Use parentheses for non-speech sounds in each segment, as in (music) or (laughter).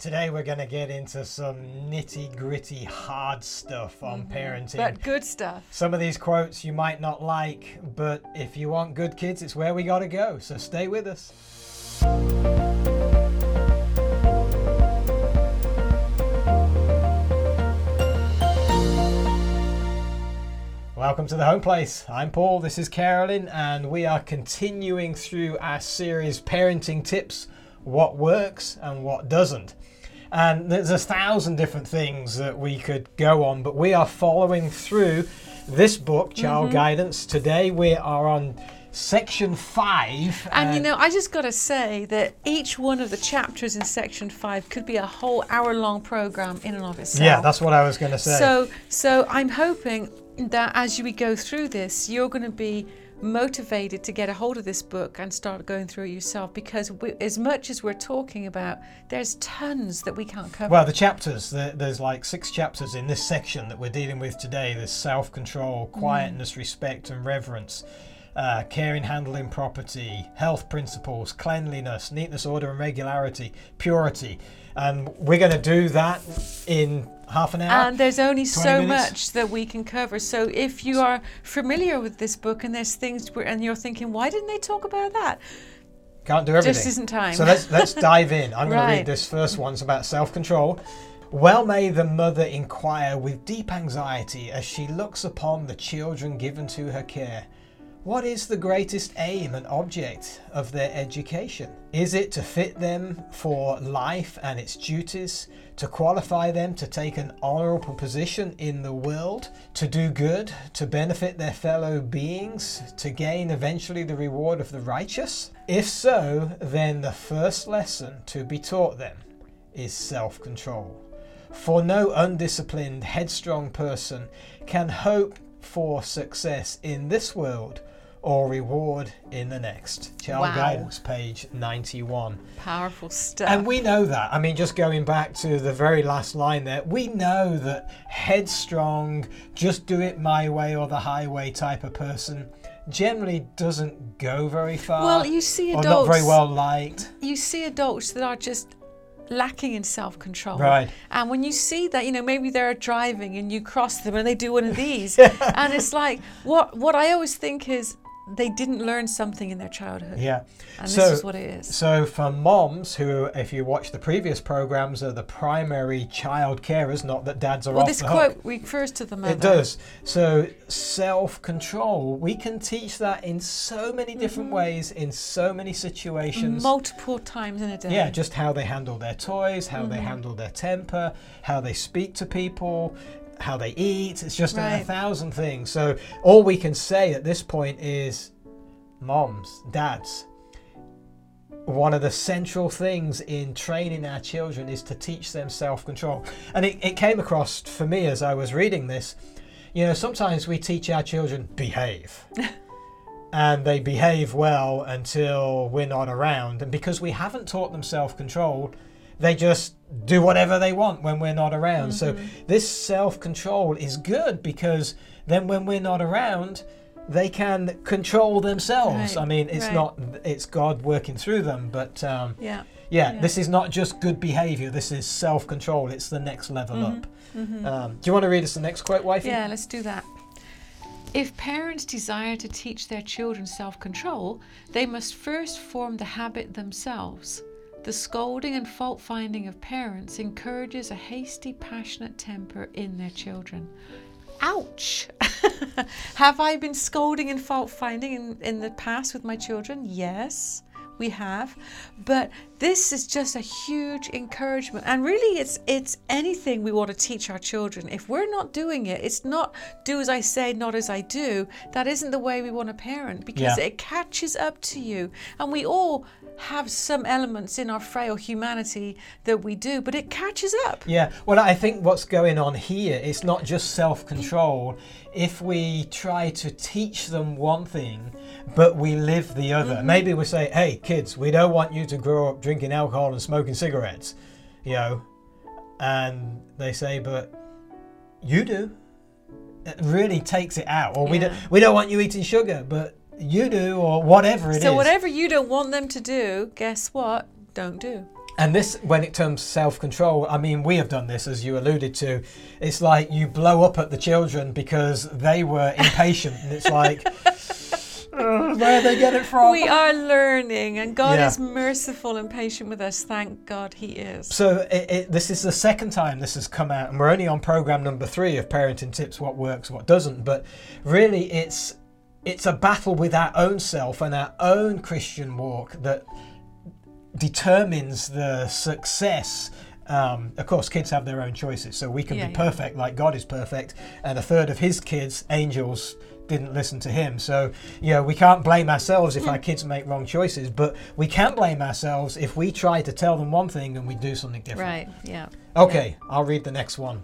Today we're going to get into some nitty gritty hard stuff on mm-hmm. parenting. But good stuff. Some of these quotes you might not like, but if you want good kids, it's where we got to go. So stay with us. Welcome to the home place. I'm Paul, this is Carolyn, and we are continuing through our series Parenting Tips What Works and What Doesn't. And there's a thousand different things that we could go on, but we are following through this book, Child Mm-hmm. Guidance. Today we are on section five. And you know, I just got to say that each one of the chapters in section five could be a whole hour long program in and of itself. yeah, that's what I was going to say. So, so I'm hoping that as we go through this, you're going to be motivated to get a hold of this book and start going through it yourself because we, as much as we're talking about there's tons that we can't cover Well, the chapters, there- there's like six chapters in this section that we're dealing with today. There's self control, quietness, respect, and reverence, uh, caring, handling property, health principles, cleanliness, neatness, order, and regularity, purity. And we're going to do that in half an hour. and there's only so minutes. much that we can cover so if you are familiar with this book and there's things where, and you're thinking why didn't they talk about that Can't do everything. just isn't time So let's let's (laughs) dive in. I'm going to read this first one. It's about self-control. Well may the mother inquire with deep anxiety as she looks upon the children given to her care. What is the greatest aim and object of their education? Is it to fit them for life and its duties, to qualify them to take an honourable position in the world, to do good, to benefit their fellow beings, to gain eventually the reward of the righteous? If so, then the first lesson to be taught them is self control. For no undisciplined, headstrong person can hope for success in this world or reward in the next. Child Wow. Guidance, page 91. powerful stuff And we know that. I mean, just going back to the very last line there, we know that headstrong, just do it my way or the highway type of person generally doesn't go very far. Well, you see adults. or not very well liked. you see adults that are just lacking in self-control Right. and when you see that you know maybe they're driving and you cross them and they do one of these (laughs) and it's like what what i always think is they didn't learn something in their childhood Yeah. and so, this is what it is So for moms who, if you watch the previous programs, are the primary child carers, not that dads are well off this the quote refers to the mother It does. So self-control, we can teach that in so many different ways, in so many situations. multiple times in a day yeah, just how they handle their toys, how Mm-hmm. they handle their temper, how they speak to people, how they eat. It's just a thousand things. So all we can say at this point is, moms, dads, one of the central things in training our children is to teach them self control. And it, it came across for me as I was reading this. You know, sometimes we teach our children behave. (laughs) and they behave well until we're not around. And because we haven't taught them self control, they just do whatever they want when we're not around. So this self control is good because then when we're not around, they can control themselves. Right, I mean, it's right. not it's God working through them, but um, yeah yeah, Yeah. this is not just good behavior. This is self control. It's the next level Mm-hmm. up. Um, do you want to read us the next quote, wifey? Yeah, let's do that. If parents desire to teach their children self control, they must first form the habit themselves. The scolding and fault finding of parents encourages a hasty, passionate temper in their children. Ouch! (laughs) have I been scolding and fault finding in, in the past with my children? Yes, we have. But this is just a huge encouragement. And really it's it's anything we want to teach our children. If we're not doing it, it's not do as I say, not as I do. That isn't the way we want to parent because Yeah. it catches up to you. And we all have some elements in our frail humanity that we do, but it catches up. Yeah, well, I think what's going on here is not just self control. If we try to teach them one thing, but we live the other, Mm-hmm. maybe we say, hey, kids, we don't want you to grow up drinking alcohol and smoking cigarettes, you know, and they say, but you do. It really takes it out. Or we, don't, we don't want you eating sugar, but you do, or whatever it is. So whatever you don't want them to do, guess what? Don't do. And this, when it comes to self-control, I mean, we have done this, as you alluded to. It's like you blow up at the children because they were impatient, and it's like, (laughs) "Ugh, (laughs) where they get it from? We are learning, and God Yeah. is merciful and patient with us. Thank God He is. So it, it, this is the second time this has come out, and we're only on program number three of parenting tips: what works, what doesn't. But really, it's it's a battle with our own self and our own Christian walk that determines the success. Um, of course, kids have their own choices, so we can Yeah, be yeah. perfect like God is perfect, and a third of His kids, angels, didn't listen to Him. So, you know, we can't blame ourselves if our hmm. kids make wrong choices, but we can blame ourselves if we try to tell them one thing and we do something different. Right, yeah. Okay, I'll read the next one.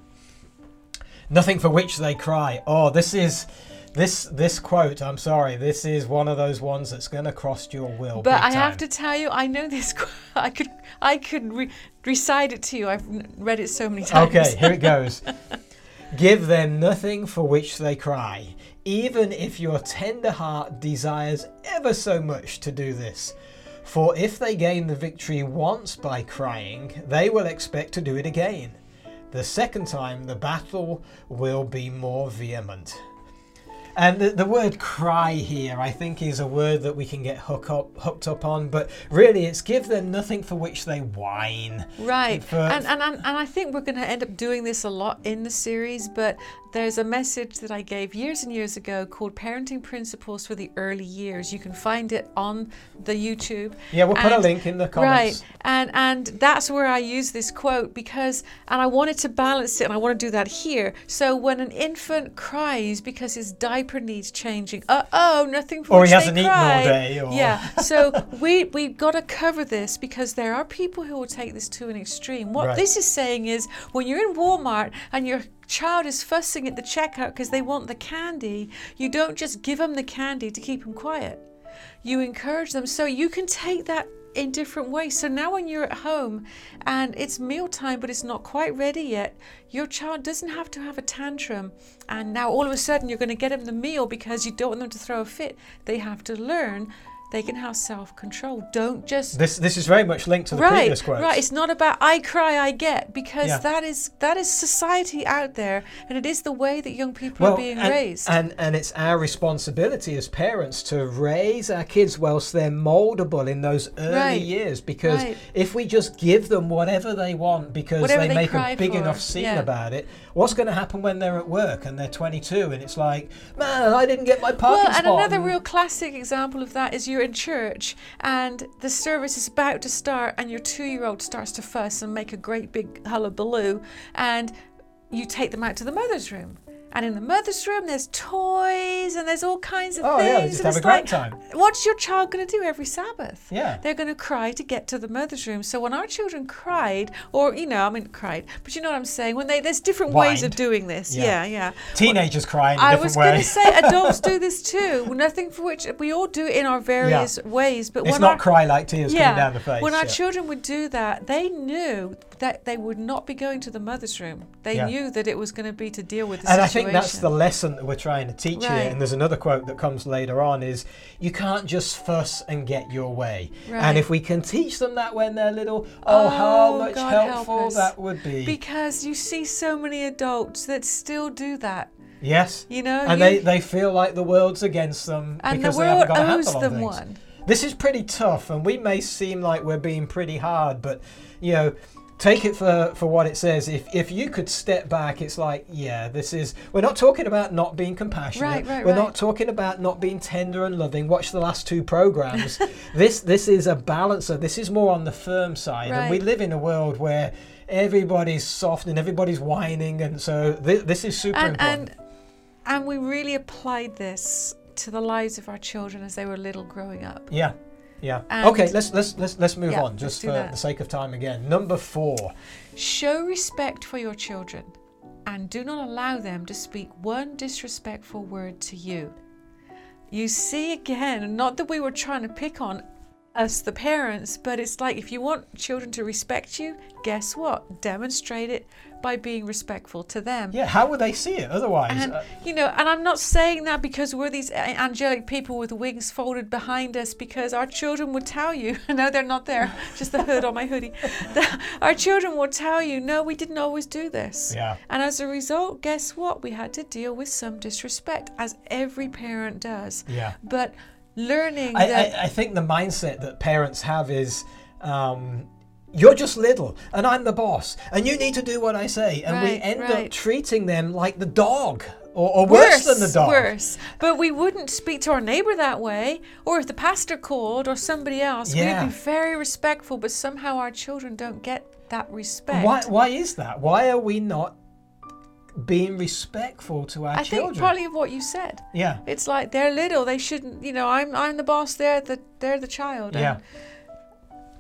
Nothing for which they cry. Oh, this is this this quote. I'm sorry. This is one of those ones that's going to cross your will. But I have to tell you, I know this. (laughs) qu- I could, I could re- recite it to you. I've read it so many (laughs) times. Okay, here it (laughs) goes. Give them nothing for which they cry, even if your tender heart desires ever so much to do this. For if they gain the victory once by crying, they will expect to do it again. The second time, the battle will be more vehement. And the, the word cry here, I think, is a word that we can get hook up, hooked up on, but really it's give them nothing for which they whine. Right, For- and, and and and I think we're going to end up doing this a lot in the series. But there's a message that I gave years and years ago called "Parenting Principles for the Early Years." You can find it on the YouTube. Yeah, we'll put a link in the comments. Right, and and that's where I use this quote because, and I wanted to balance it, and I want to do that here. So when an infant cries because his diaper needs changing, uh oh, nothing for Or he hasn't eaten all day, or- Yeah, (laughs) so we we've got to cover this because there are people who will take this to an extreme. What Right. this is saying is when you're in Walmart and your child is fussing at the checkout because they want the candy, you don't just give them the candy to keep them quiet. You encourage them so you can take that in different ways. So now when you're at home and it's mealtime but it's not quite ready yet, your child doesn't have to have a tantrum and now all of a sudden you're going to get them the meal because you don't want them to throw a fit. They have to learn they can have self-control. Don't just This this is very much linked to the right, previous quotes. right. It's not about I cry, I get because Yeah. that is that is society out there, and it is the way that young people well, are being and, raised. and and it's our responsibility as parents to raise our kids whilst they're moldable in those early Right, years. Because right. if we just give them whatever they want because Whatever they, they make a big for, enough scene yeah. about it, what's going to happen when they're at work and they're 22 and it's like, man, I didn't get my parking Well, parking and spot. another real classic example of that is you're in church and the service is about to start, and your two year old starts to fuss and make a great big hullabaloo, and you take them out to the mother's room. And in the mother's room, there's toys and there's all kinds of Oh, things. yeah, they just and have a great like, time. What's your child going to do every Sabbath? Yeah. They're going to cry to get to the mother's room. So when our children cried, or, you know, I mean, cried, but you know what I'm saying? When they, there's different ways of doing this. Yeah. Yeah, yeah. Teenagers cry in a I was going to say adults do (laughs) this too. Nothing for which we all do it in our various ways. But it's when not our, cry like tears yeah, coming down the face. when our yeah. children would do that, they knew that they would not be going to the mother's room. They Yeah. knew that it was going to be to deal with the situation. and I think that's the lesson that we're trying to teach Right. here. And there's another quote that comes later on: is you can't just fuss and get your way. Right. And if we can teach them that when they're little, oh, how Oh, much God helpful that would be. because you see so many adults that still do that. yes. You know, And you- they, they feel like the world's against them and the because they haven't got a owes on them things. one. This is pretty tough, and we may seem like we're being pretty hard, but you know, take it for for what it says. If if you could step back, it's like, yeah, this is. We're not talking about not being compassionate. Right, right, we're right. not talking about not being tender and loving. Watch the last two programs. (laughs) this this is a balancer. This is more on the firm side, and we live in a world where everybody's soft and everybody's whining, and so thi- this is super and important. and and we really applied this to the lives of our children as they were little growing up. Yeah. Yeah. And- okay, let's let's let's let's move Yeah, on just for that. the sake of time again. Number 4. Show respect for your children and do not allow them to speak one disrespectful word to you. You see again, not that we were trying to pick on us, the parents, but it's like if you want children to respect you, guess what? Demonstrate it by being respectful to them. Yeah, how would they see it otherwise? And Uh, you know, and I'm not saying that because we're these angelic people with wings folded behind us. Because our children would tell you, (laughs) no, they're not there. Just the hood on my hoodie. (laughs) The- our children will tell you, no, we didn't always do this. Yeah. And as a result, guess what? We had to deal with some disrespect, as every parent does. yeah. But learning I, I, I think the mindset that parents have is um, you're just little and I'm the boss and you need to do what I say. And we end right. up treating them like the dog or, or worse, than the dog. Worse. But we wouldn't speak to our neighbor that way, or if the pastor called or somebody else, Yeah. we'd be very respectful. But somehow our children don't get that respect. Why, why is that? Why are we not being respectful to our I children? I think partly of what you said. yeah. It's like they're little; they shouldn't. You know, I'm I'm the boss. They're the they're the child. and Yeah.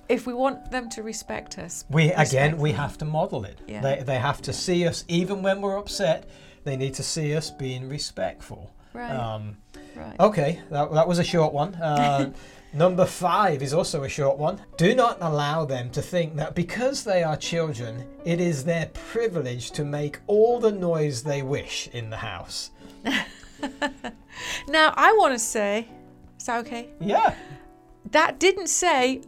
If we want them to respect us, We again we them. have to model it. Yeah. They they have to see us even when we're upset. They need to see us being respectful. Right. Um, Right. okay, that, that was a short one. Uh, (laughs) number five is also a short one. Do not allow them to think that because they are children, it is their privilege to make all the noise they wish in the house. (laughs) Now I want to say, is that okay? Yeah. That didn't say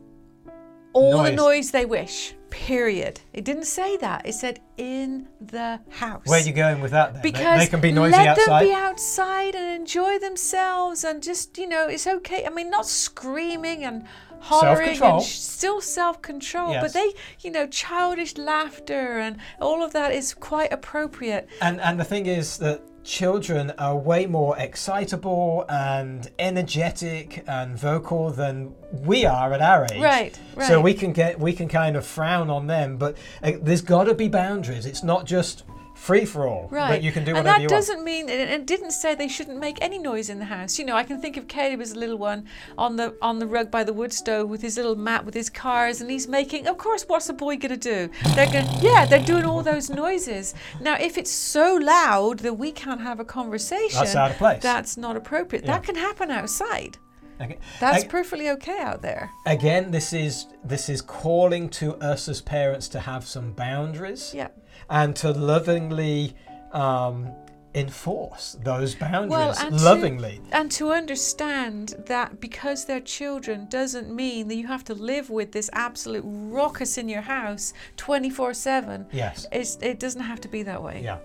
all the Noise. noise they wish. Period. It didn't say that. It said in the house. Where are you going with that then? Because they, can be noisy let outside. them be outside and enjoy themselves and just you know it's okay i mean not screaming and hollering and sh- still self-control Yes. but they you know childish laughter and all of that is quite appropriate And and the thing is that children are way more excitable and energetic and vocal than we are at our age. Right, right. So we can get we can kind of frown on them, but uh, there's got to be boundaries. It's not just free for all. Right. That you can do whatever you want. and that doesn't mean and it didn't say they shouldn't make any noise in the house. You know, I can think of Caleb as a little one on the on the rug by the wood stove with his little mat with his cars and he's making of course what's a boy gonna do? They're going yeah, they're doing all those noises. Now if it's so loud that we can't have a conversation That's out of place. that's not appropriate. Yeah. That can happen outside. Okay. That's Ag- perfectly okay out there. Again, this is this is calling to us as parents to have some boundaries Yeah. and to lovingly um, enforce those boundaries and to- lovingly. and to understand that because they're children doesn't mean that you have to live with this absolute ruckus in your house 24 7. Yes. It's, it doesn't have to be that way. Yeah.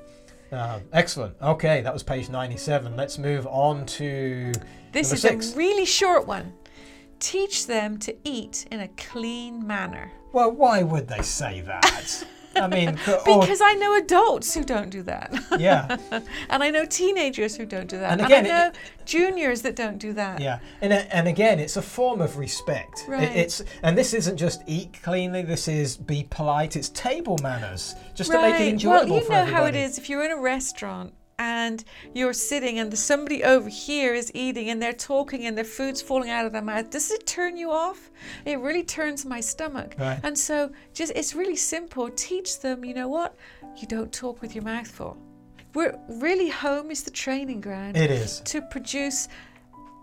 Uh, excellent. Okay, that was page 97. Let's move on to This is six. a really short one. Teach them to eat in a clean manner. well, why would they say that? (laughs) I mean, (laughs) Because I know adults who don't do that. yeah, (laughs) and I know teenagers who don't do that. And And, I know it- juniors that don't do that. yeah, and uh, and again, it's a form of respect. It- Right. it's and this isn't just eat cleanly. This is be polite. It's table manners, just to make it enjoyable Well, you know how it is if you're in a restaurant and you're sitting and somebody over here is eating and they're talking and their food's falling out of their mouth. Does it turn you off? It really turns my stomach. Right. And so just it's really simple. Teach them, you know what? You don't talk with your mouth full. We're really home is the training ground It is. to produce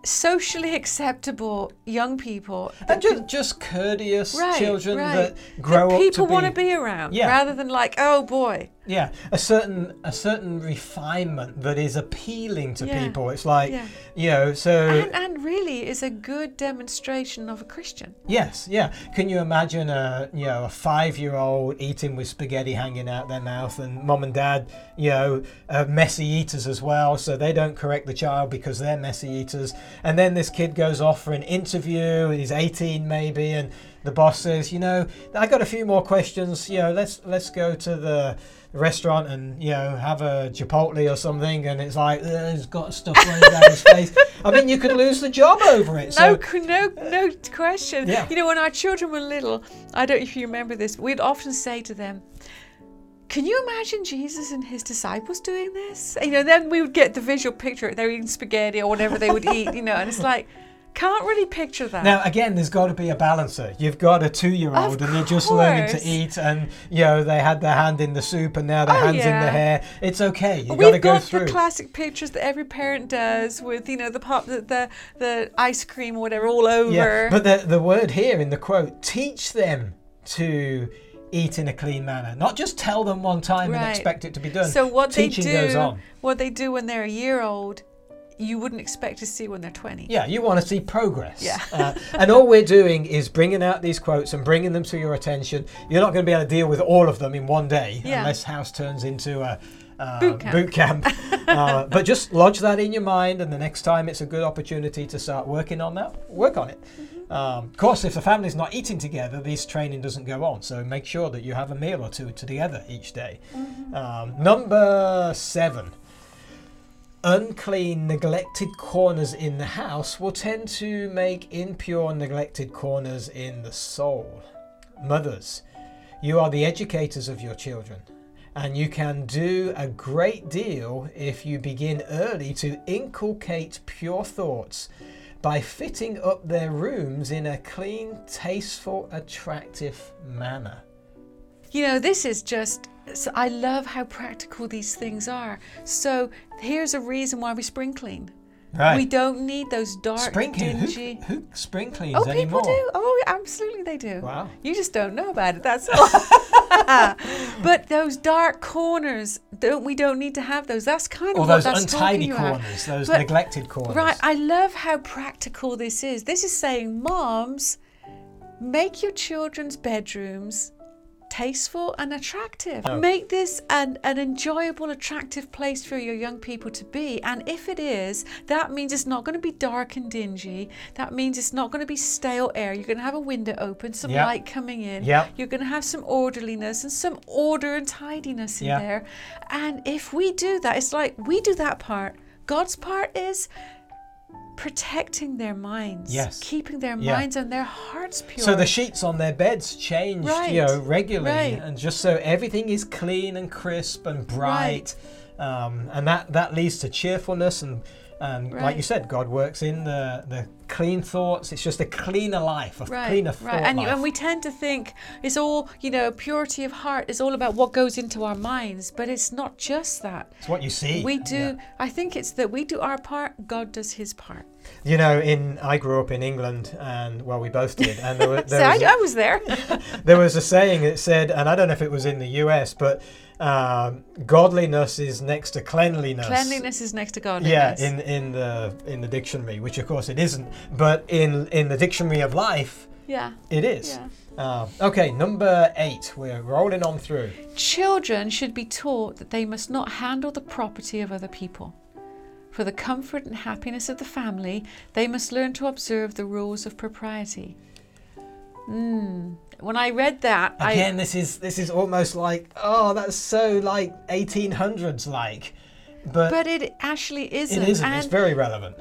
socially (laughs) acceptable young people And just just courteous Right, children right. that grow that up people want to be around Yeah. rather than like oh boy Yeah, a certain a certain refinement that is appealing to Yeah, people. It's like yeah. you know, so and, and really is a good demonstration of a Christian. yes, yeah. Can you imagine a you know a five year old eating with spaghetti hanging out their mouth, and mom and dad you know are messy eaters as well, so they don't correct the child because they're messy eaters, and then this kid goes off for an interview, he's 18 maybe, and the boss says, you know, I got a few more questions. You know, let's let's go to the restaurant and you know have a Chipotle or something, and it's like "Ugh, he's got stuff running down his face. I mean, you could lose the job over it. No, So no, no question. Yeah. You know, when our children were little, I don't know if you remember this, we'd often say to them, "Can you imagine Jesus and his disciples doing this?" You know, then we would get the visual picture. They're eating spaghetti or whatever they would eat. You know, and it's like, Can't really picture that. Now, again, there's got to be a balancer. You've got a two-year-old, Of and they're just learning to eat, and you know they had their hand in the soup, and now their Oh, hands in the hair. It's okay. You've got to go got through. the classic pictures that every parent does with, you know, the pop, the, the, the ice cream or whatever all over. Yeah, but the the word here in the quote, teach them to eat in a clean manner, not just tell them one time and expect it to be done. so what Teaching they do, goes on. what they do when they're a year old, you wouldn't expect to see when they're 20. Yeah, you want to see progress. Yeah. uh, and all we're doing is bringing out these quotes and bringing them to your attention. You're not going to be able to deal with all of them in one day Yeah. unless house turns into a uh, Boot camp. boot camp. (laughs) uh, but just lodge that in your mind, and the next time it's a good opportunity to start working on that, work on it. Mm-hmm. Um, of course, if the family's not eating together, this training doesn't go on. So make sure that you have a meal or two together each day. Mm-hmm. Um, number seven. Unclean, neglected corners in the house will tend to make impure, neglected corners in the soul. Mothers, you are the educators of your children, and you can do a great deal if you begin early to inculcate pure thoughts by fitting up their rooms in a clean, tasteful, attractive manner. You know, this is just, so I love how practical these things are. So here's a reason why we spring clean. Right. We don't need those dark, spring clean. dingy. Who, who spring cleans Oh, anymore? people do. Oh, absolutely, they do. Wow. You just don't know about it. That's all. (laughs) (laughs) but those dark corners, don't we don't need to have those. That's kind of Or what those that's untidy talking about. corners, those But- neglected corners. Right. I love how practical this is. This is saying, moms, make your children's bedrooms tasteful and attractive. Oh. Make this an, an enjoyable, attractive place for your young people to be. And if it is, that means it's not going to be dark and dingy. That means it's not going to be stale air. You're going to have a window open, some Yep. light coming in. Yep. You're going to have some orderliness and some order and tidiness in Yeah. there. And if we do that, it's like we do that part. God's part is protecting their minds, Yes. keeping their Yeah. minds and their hearts pure. So the sheets on their beds changed, Right, you know, regularly, right. and just so everything is clean and crisp and bright, um, and that that leads to cheerfulness and. And like you said, God works in the, the clean thoughts. It's just a cleaner life, a right, cleaner thought right. And, life. and we tend to think it's all, you know, purity of heart is all about what goes into our minds, but it's not just that. it's what you see. We do. Yeah. I think it's that we do our part. God does His part. You know, in I grew up in England, and well, we both did, and there, were, (laughs) there, I, was, I was there. (laughs) there was a saying that said, and I don't know if it was in the US, but um, godliness is next to cleanliness. Cleanliness is next to godliness. Yeah, in in the in the dictionary, which of course it isn't, but in in the dictionary of life, yeah. it is. Yeah. Uh, okay, number eight. We're rolling on through. Children should be taught that they must not handle the property of other people. For the comfort and happiness of the family, they must learn to observe the rules of propriety. Mm. When I read that, Again, I this is this is almost like oh, that's so like 1800s like, but, but it actually isn't. it isn't. And It's very relevant.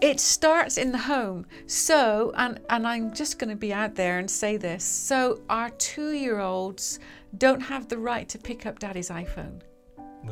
it starts in the home. So, and and I'm just going to be out there and say this. So, our two-year-olds don't have the right to pick up daddy's iPhone.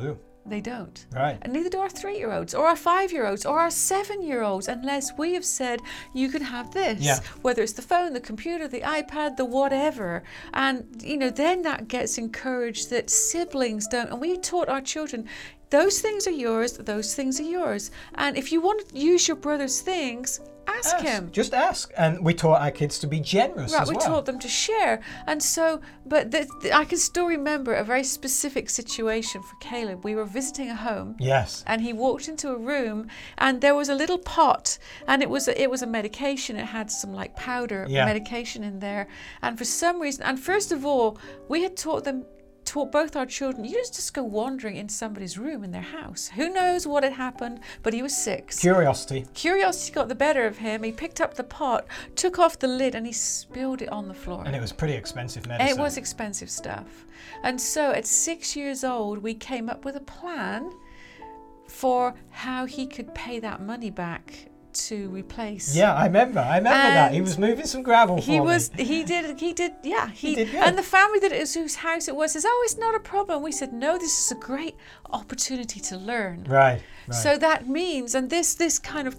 Ooh, They don't. right. And neither do our three year olds or our five year olds or our seven year olds unless we have said you can have this. Yeah. Whether it's the phone, the computer, the iPad, the whatever. And, you know, then that gets encouraged that siblings don't. And we taught our children those things are yours, those things are yours. And if you want to use your brother's things, ask, Ask. him. Just ask. And we taught our kids to be generous Right, we well. taught them to share, and so, but the, the- I can still remember a very specific situation for Caleb. We were visiting a home, Yes. and he walked into a room and there was a little pot and it was a, it was a medication it had some like powder Yeah. medication in there and for some reason and first of all we had taught them taught both our children you just just go wandering in somebody's room in their house who knows what had happened but he was six Curiosity. curiosity got the better of him he picked up the pot took off the lid and he spilled it on the floor And it was pretty expensive medicine. it was expensive stuff. And so at six years old, we came up with a plan for how he could pay that money back to replace. Yeah, I remember. I remember that. He was moving some gravel He me. was, he did, he did, yeah. He, did good. and the family that is whose house it was says, "Oh, it's not a problem." We said, "No, this is a great opportunity to learn." Right. right. So that means, and this this kind of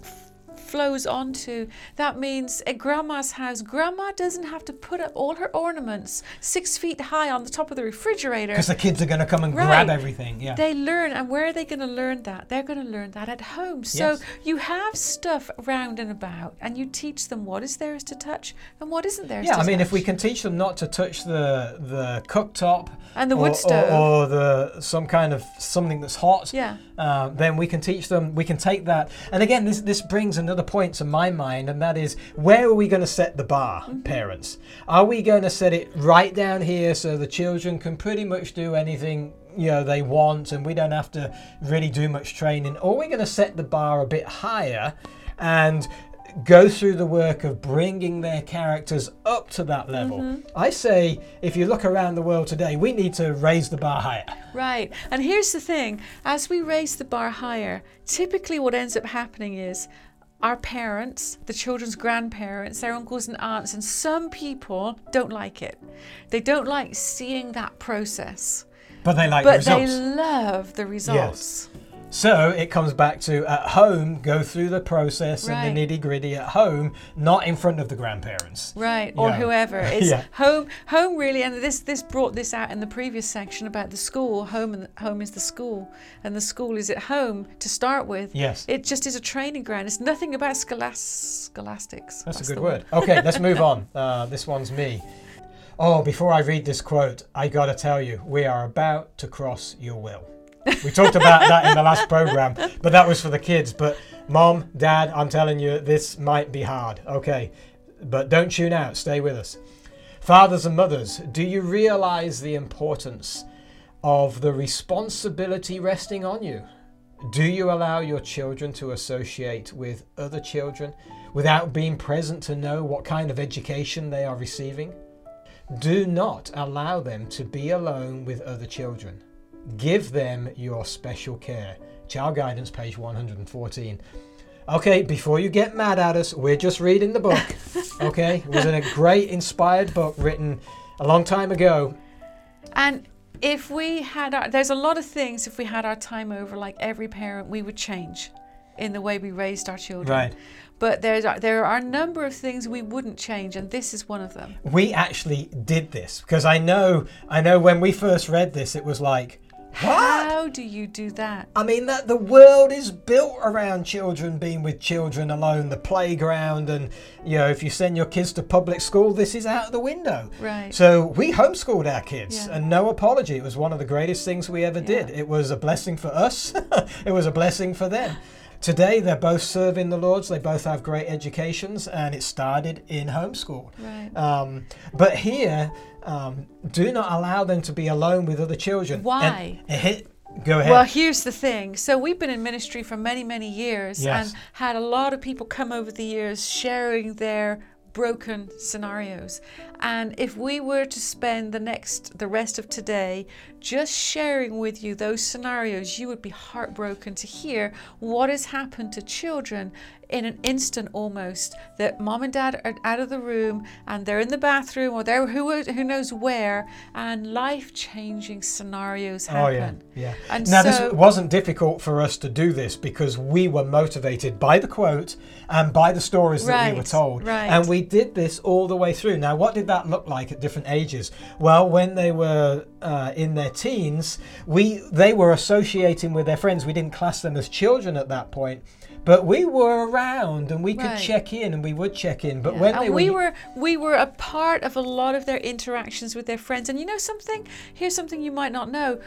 flows onto. That means at grandma's house, grandma doesn't have to put up all her ornaments six feet high on the top of the refrigerator. Because the kids are going to come and Right. grab everything. Yeah. They learn, and where are they going to learn that? They're going to learn that at home. So Yes. you have stuff round and about, and you teach them what is theirs to touch and what isn't theirs Yeah, I mean, touch. if we can teach them not to touch the the cooktop And the or, wood or- stove. or, the some kind of something that's hot, Yeah. uh, then we can teach them. We can take that. And again, this this brings another point to my mind, and that is where are we going to set the bar, Mm-hmm. parents? Are we going to set it right down here so the children can pretty much do anything? You know they want, and we don't have to really do much training. Or are we going to set the bar a bit higher, and go through the work of bringing their characters up to that level. Mm-hmm. I say, if you look around the world today, we need to raise the bar higher. Right. And here's the thing as we raise the bar higher, typically what ends up happening is our parents, the children's grandparents, their uncles and aunts, and some people don't like it. They don't like seeing that process, But they like but the results. they love the results. So it comes back to at home, go through the process Right. and the nitty gritty at home, not in front of the grandparents. Right, or whoever. (laughs) It's Yeah. home home really and this this brought this out in the previous section about the school. Home and home is the school and the school is at home to start with. Yes. It just is a training ground. It's nothing about scholas- scholastics. That's, a the good word. Okay, let's move (laughs) on. Uh, this one's me. Oh, before I read this quote, I gotta tell you, we are about to cross your will. We talked about that in the last program, but that was for the kids. But mom, dad, I'm telling you, this might be hard. Okay, but don't tune out. Stay with us. Fathers and mothers, do you realize the importance of the responsibility resting on you? Do you allow your children to associate with other children without being present to know what kind of education they are receiving? Do not allow them to be alone with other children. Give them your special care. Child Guidance, page 114. Okay, before you get mad at us, we're just reading the book. (laughs) Okay, it was a great inspired book written a long time ago. And if we had our, there's a lot of things if we had our time over, like every parent, we would change in the way we raised our children. Right. But there's there are a number of things we wouldn't change, and this is one of them. We actually did this because I know, I know when we first read this, it was like, what? How do you do that? I mean that the world is built around children being with children alone, the playground, and you know if you send your kids to public school, this is out of the window. Right. So we homeschooled our kids, Yeah. and no apology. It was one of the greatest things we ever did. It was a blessing for us. (laughs) it was a blessing for them. Today they're both serving the Lords. They both have great educations, and it started in homeschool. Right. Um, but here, um, do not allow them to be alone with other children. Why? And, go ahead. Well, here's the thing. So we've been in ministry for many, many years Yes. and had a lot of people come over the years sharing their broken scenarios. And if we were to spend the next the rest of today just sharing with you those scenarios, you would be heartbroken to hear what has happened to children in an instant almost that mom and dad are out of the room and they're in the bathroom or they're who, who knows where and life-changing scenarios happen. Oh yeah, yeah. And now so- this wasn't difficult for us to do this because we were motivated by the quote and by the stories that we were told, right. and we did this all the way through. Now, what did that look like at different ages? Well, when they were uh, in their teens, we they were associating with their friends. We didn't class them as children at that point. But we were around and we could Right. check in and we would check in. But Yeah, when and they we were, were we were a part of a lot of their interactions with their friends. And you know something? Here's something you might not know.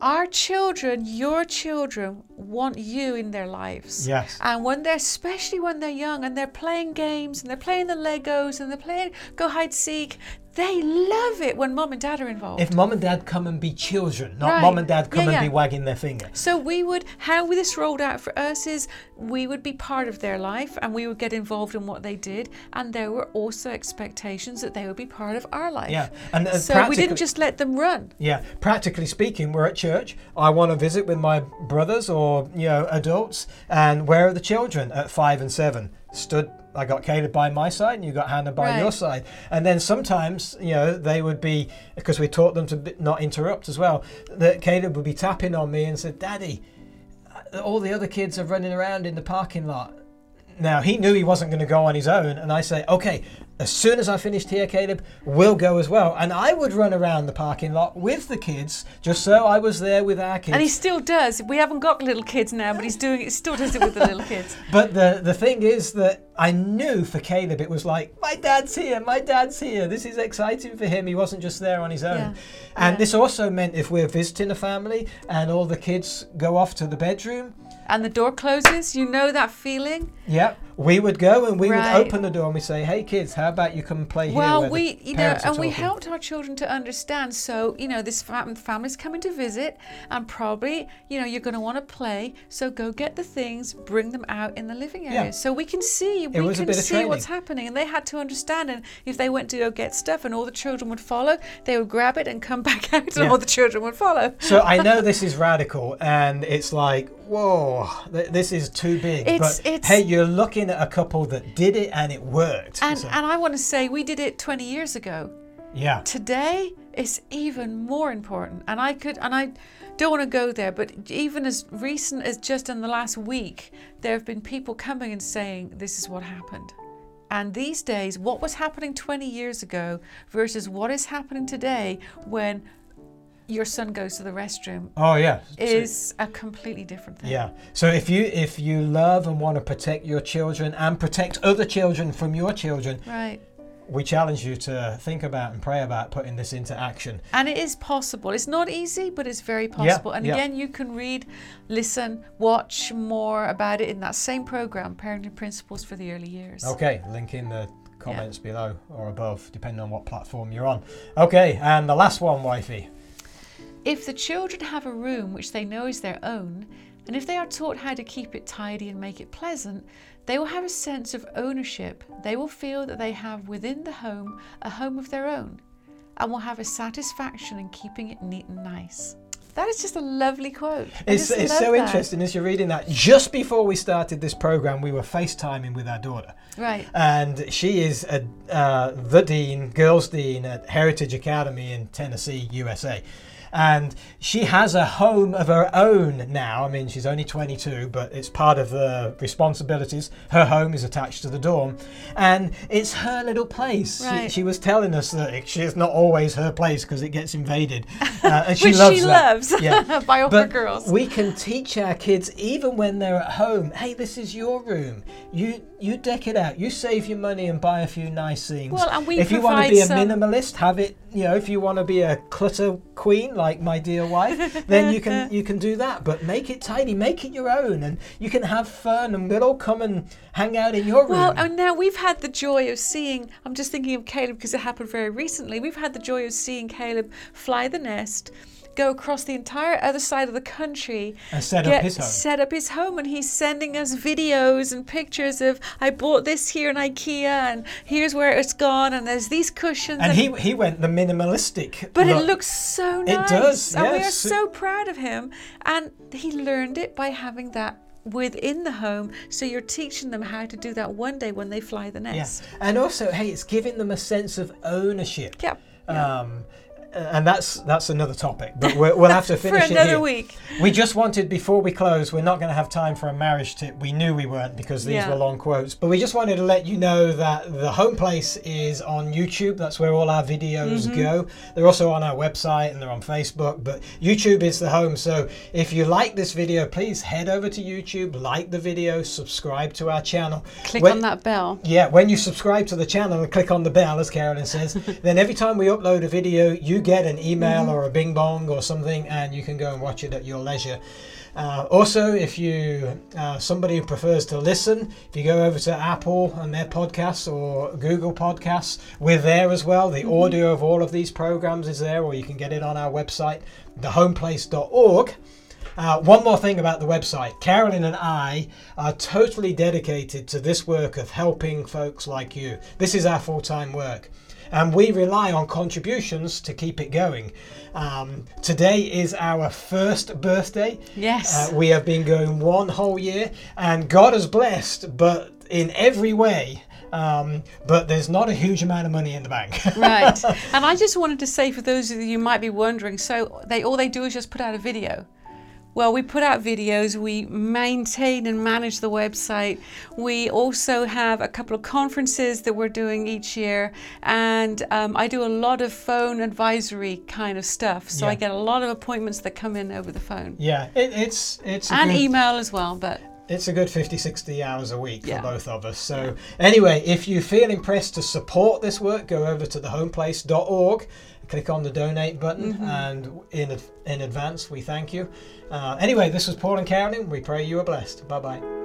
Our children, your children, want you in their lives. Yes. And when they're, especially when they're young and they're playing games and they're playing the Legos and they're playing go hide seek, they love it when mom and dad are involved. if mom and dad come and be children, not Right. mom and dad come Yeah, and be wagging their finger. So we would, how this rolled out for us is we would be part of their life and we would get involved in what they did. And there were also expectations that they would be part of our life. Yeah, and, uh, so we didn't just let them run. Yeah, practically speaking, we're at church. I want to visit with my brothers or you know adults, and where are the children at five and seven? Stood. I got Caleb by my side, and you got Hannah by Right. your side. And then sometimes, you know, they would be because we taught them to not interrupt as well. That Caleb would be tapping on me and said, "Daddy, uh, all the other kids are running around in the parking lot. Now he knew he wasn't going to go on his own, and I say, okay, as soon as I finished here, Caleb, we'll go as well. And I would run around the parking lot with the kids, just so I was there with our kids. And he still does. We haven't got little kids now, but he's doing it. Still does it with the little kids. (laughs) But the the thing is that I knew for Caleb, it was like my dad's here, my dad's here. This is exciting for him. He wasn't just there on his own. Yeah. And Yeah. this also meant if we're visiting a family and all the kids go off to the bedroom, And the door closes. You know that feeling. yeah, we would go and we Right. would open the door and we say, "Hey kids, how about you come and play here?" Well, where the we, you know, and we helped our children to understand. So, you know, this fam- family's coming to visit, and probably, you know, you're going to want to play. So go get the things, bring them out in the living area, Yeah. so we can see. We can see what's happening, and they had to understand. And if they went to go get stuff, and all the children would follow, they would grab it and come (laughs) back out, and Yeah. all the children would follow. So I know (laughs) this is radical, and it's like, whoa, th- this is too big. It's- but it's- hey, you're looking at a couple that did it and it worked. And So, and I want to say we did it 20 years ago. yeah, today is even more important. And i could and i don't want to go there but even as recent as just in the last week there have been people coming and saying this is what happened. And these days what was happening 20 years ago versus what is happening today when your son goes to the restroom oh yeah, So- is a completely different thing. Yeah. So if you if you love and want to protect your children and protect other children from your children, right we challenge you to think about and pray about putting this into action. And it is possible. It's not easy, but it's very possible. and yeah. again, you can read, listen, watch more about it in that same program, Parenting Principles for the Early Years. Okay, link in the comments below or above, depending on what platform you're on. Okay, and the last one, wifey. If the children have a room which they know is their own, and if they are taught how to keep it tidy and make it pleasant, they will have a sense of ownership. They will feel that they have within the home a home of their own and will have a satisfaction in keeping it neat and nice. That is just a lovely quote. I It's, it's so that. interesting as you're reading that. Just before we started this program, we were FaceTiming with our daughter. Right. And she is a, uh, the dean, girls' dean at Heritage Academy in Tennessee, USA. And she has a home of her own now. I mean, she's only 22, but it's part of the responsibilities. Her home is attached to the dorm, and it's her little place. She- Right. She, was telling us that it, it's not always her place because it gets invaded, (laughs) uh, and she Which loves she that. loves Yeah. (laughs) by all her girls. we can teach our kids even when they're at home. Hey, this is your room. You you deck it out. You save your money and buy a few nice things. Well, and we if you want to be a minimalist, have it. You know, if you want to be a clutter queen like my dear wife, then you can (laughs) you can do that. But make it tidy. Make it your own, and you can have fun, and we'll all come and hang out in your room. Well, and now we've had the joy of seeing. I'm just thinking of Caleb because it happened very recently. We've had the joy of seeing Caleb fly the nest, go across the entire other side of the country, And set up his home. set up his home, and he's sending us videos and pictures of I bought this here in IKEA, and here's where it's gone, and there's these cushions. and he he went the minimalistic. But look. it looks so nice. It does, And we are so proud of him. And he learned it by having that within the home. So you're teaching them how to do that one day when they fly the Yeah, nest. and also, hey, it's giving them a sense of ownership. Yeah. Um, and that's that's another topic, but we'll, we'll have to (laughs) For finish it another here. week. We just wanted before we close. We're not going to have time for a marriage tip. We knew we weren't because these Yeah. were long quotes. But we just wanted to let you know that the home place is on YouTube. That's where all our videos Mm-hmm. go. They're also on our website and they're on Facebook. But YouTube is the home. So if you like this video, please head over to YouTube, like the video, subscribe to our channel. Click When- on that bell. yeah, when you subscribe to the channel and click on the bell, as Carolyn says, (laughs) then every time we upload a video, you get an email or a bing bong or something, and you can go and watch it at your leisure. Uh, also, if you uh, somebody who prefers to listen, if you go over to Apple and their podcasts or Google Podcasts, we're there as well. The audio of all of these programs is there, or you can get it on our website, thehomeplace.org. Uh, one more thing about the website. Carolyn and I are totally dedicated to this work of helping folks like you. This is our full time work. And we rely on contributions to keep it going. Um, today is our first birthday. Yes. Uh, we have been going one whole year, and God has blessed, but in every way. Um, but there's not a huge amount of money in the bank. (laughs) right. And I just wanted to say for those of you who might be wondering, so they all they do is just put out a video. Well, we put out videos, we maintain and manage the website. We also have a couple of conferences that we're doing each year, and um, I do a lot of phone advisory kind of stuff. So Yeah. I get a lot of appointments that come in over the phone. Yeah, it, it's it's And good, email as well, but it's a good 50 60 hours a week Yeah. for both of us. So anyway, if you feel impressed to support this work, go over to thehomeplace.org, click on the donate button, Mm-hmm. and in in advance we thank you. Uh, anyway, this was Paul and Carolyn. We pray you are blessed. Bye bye.